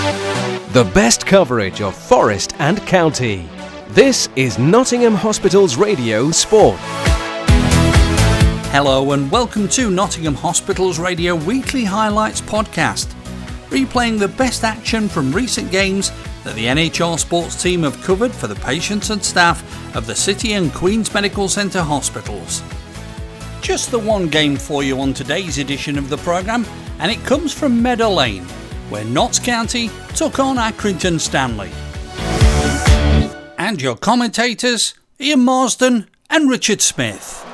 The best coverage of Forest and County. This is Nottingham Hospital's Radio Sport. Hello and welcome to Nottingham Hospital's Radio Weekly Highlights podcast, replaying the best action from recent games that the NHR sports team have covered for the patients and staff of the City and Queen's Medical Centre hospitals. Just the one game for you on today's edition of the programme, and it comes from Meadow Lane, where Notts County took on Accrington Stanley. And your commentators, Ian Marsden and Richard Smith.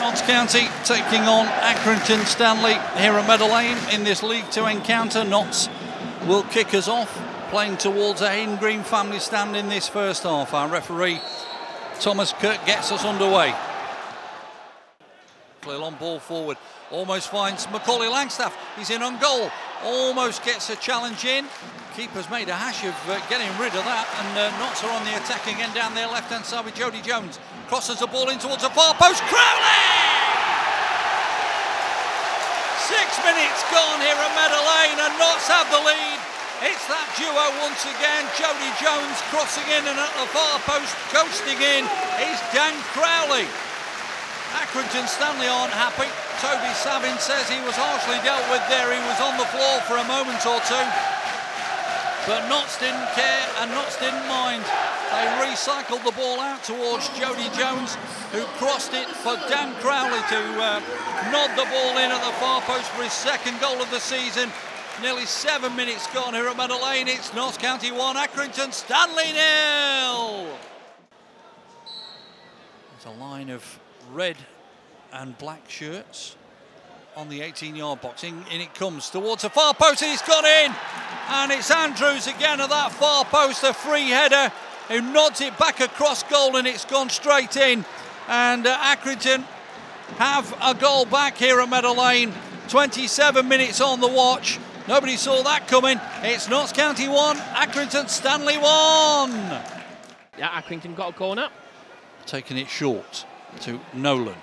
Notts County taking on Accrington Stanley here at Meadow Lane in this League Two encounter. Notts will kick us off, playing towards a Haydn Green family stand in this first half. Our referee, Thomas Kirk, gets us underway. Clear long ball forward. Almost finds Macaulay Langstaff. He's in on goal. Almost gets a challenge in. Keeper's made a hash of uh, getting rid of that. And uh, are on the attack again down their left hand side with Jodi Jones. Crosses the ball in towards the far post. Crowley! Six minutes gone here at Meadow Lane and Notts have the lead. It's that duo once again. Jodi Jones crossing in and at the far post, ghosting in is Dan Crowley. Accrington Stanley aren't happy. Toby Savin says he was harshly dealt with there. He was on the floor for a moment or two. But Notts didn't care and Notts didn't mind. They recycled the ball out towards Jodi Jones, who crossed it for Dan Crowley to uh, nod the ball in at the far post for his second goal of the season. Nearly seven minutes gone here at Meadow Lane. It's Notts County 1, Accrington Stanley nil. There's a line of red and black shirts on the 18 yard box. In, in, it comes towards the far post and it's gone in. And it's Andrews again at that far post, a free header who nods it back across goal and it's gone straight in. And uh, Accrington have a goal back here at Meadow Lane. 27 minutes on the watch. Nobody saw that coming. It's Notts County 1, Accrington Stanley 1. Yeah, Accrington got a corner. Taking it short to Nolan.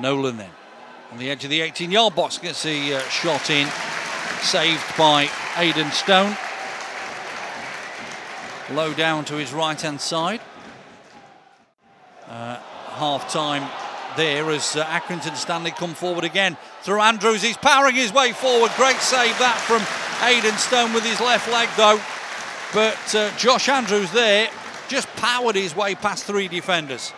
Nolan then on the edge of the 18 yard box gets the uh, shot in, saved by Aidan Stone. Low down to his right hand side. Uh, half time there as uh, Accrington Stanley come forward again through Andrews. He's powering his way forward. Great save that from Aidan Stone with his left leg though. But uh, Josh Andrews there just powered his way past three defenders.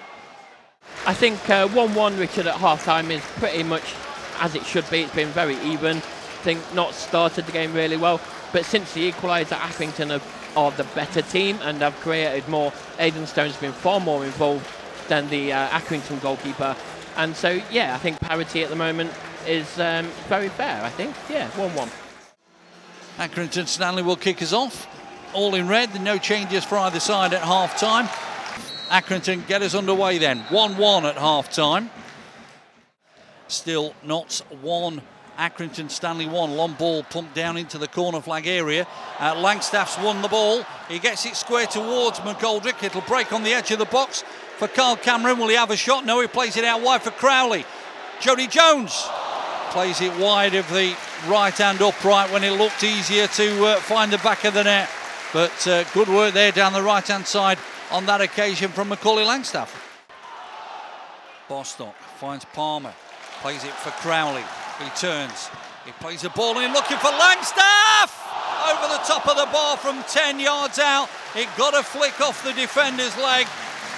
I think 1 uh, 1 Richard at half time is pretty much as it should be. It's been very even. I think Notts started the game really well, but since the equaliser, Accrington are, are, the better team and have created more. Aidan Stone's been far more involved than the uh, Accrington goalkeeper. And so, yeah, I think parity at the moment is um, very fair, I think. Yeah, 1 1. Accrington Stanley will kick us off. All in red, no changes for either side at half time. Accrington get us underway then. 1 1 at half time. Still Notts 1. Accrington Stanley 1. Long ball pumped down into the corner flag area. Uh, Langstaff's won the ball. He gets it square towards McGoldrick. It'll break on the edge of the box for Kyle Cameron. Will he have a shot? No, he plays it out wide for Crowley. Jodi Jones plays it wide of the right hand upright when it looked easier to uh, find the back of the net. But uh, good work there down the right hand side on that occasion from Macaulay Langstaff. Bostock finds Palmer, plays it for Crowley. He turns, he plays the ball in looking for Langstaff! Over the top of the bar from 10 yards out. It got a flick off the defender's leg,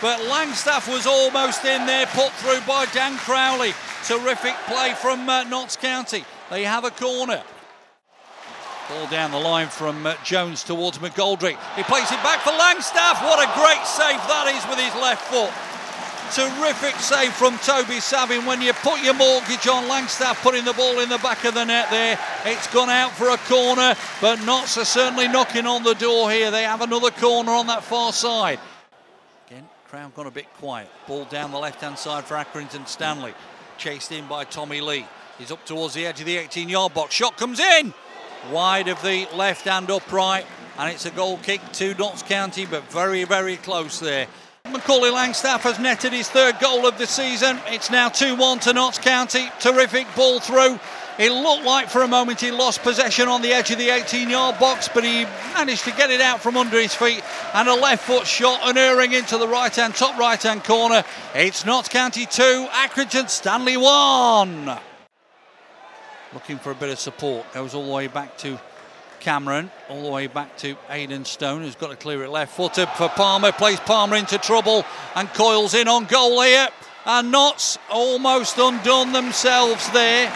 but Langstaff was almost in there, put through by Dan Crowley. Terrific play from uh, Notts County. They have a corner. Ball down the line from uh, Jones towards McGoldrick. He plays it back for Langstaff. What a great save that is with his left foot. Terrific save from Toby Savin. When you put your mortgage on Langstaff putting the ball in the back of the net there, it's gone out for a corner, but Notts are certainly knocking on the door here. They have another corner on that far side. Again, crowd gone a bit quiet. Ball down the left hand side for Accrington Stanley. Chased in by Tommy Leigh. He's up towards the edge of the 18 yard box. Shot comes in wide of the left hand upright, and it's a goal kick to Notts County, but very, very close there. Macaulay Langstaff has netted his third goal of the season. It's now 2 1 to Notts County. Terrific ball through It looked like for a moment he lost possession on the edge of the 18 yard box, but he managed to get it out from under his feet and a left foot shot unerring into the right hand, top right hand corner. It's Notts County 2, Accrington Stanley 1. Looking for a bit of support, goes all the way back to Cameron, all the way back to Aidan Stone, who's got to clear it left footed for Palmer, plays Palmer into trouble and Coyle's in on goal here. And Notts almost undone themselves there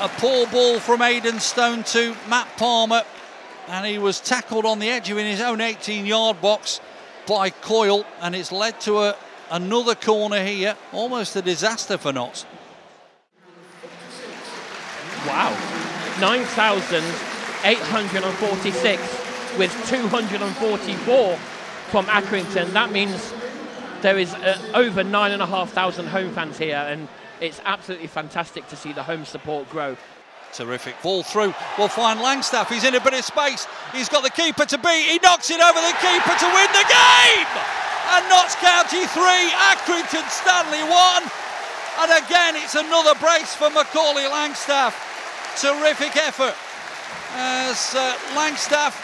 a poor ball from Aidan Stone to Matt Palmer, and he was tackled on the edge of his own 18 yard box by Coyle, and it's led to a, another corner here. Almost a disaster for Notts. Wow. 9,846 with 244 from Accrington. That means there is uh, over 9,500 home fans here, and it's absolutely fantastic to see the home support grow. Terrific ball through. We'll find Langstaff. He's in a bit of space. He's got the keeper to beat. He knocks it over the keeper to win the game. And Notts County 3, Accrington Stanley 1. And again, it's another brace for Macaulay Langstaff. Terrific effort as uh, Langstaff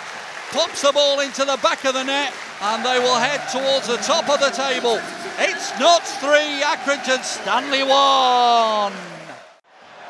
pops the ball into the back of the net and they will head towards the top of the table. It's Notts 3, Accrington Stanley 1.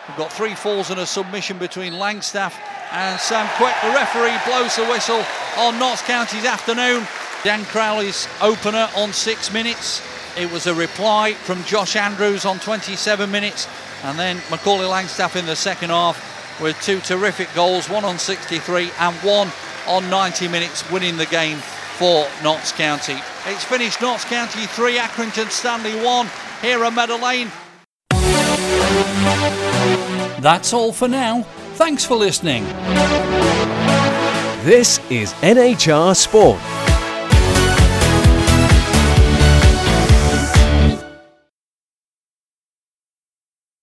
We've got three falls and a submission between Langstaff and Sam Quick. The referee blows the whistle on Notts County's afternoon. Dan Crowley's opener on six minutes. It was a reply from Josh Andrews on 27 minutes. And then Macaulay Langstaff in the second half with two terrific goals, one on 63 and one on 90 minutes, winning the game for Notts County. It's finished Notts County 3, Accrington Stanley 1 here at Meadow Lane. That's all for now. Thanks for listening. This is NHR Sport.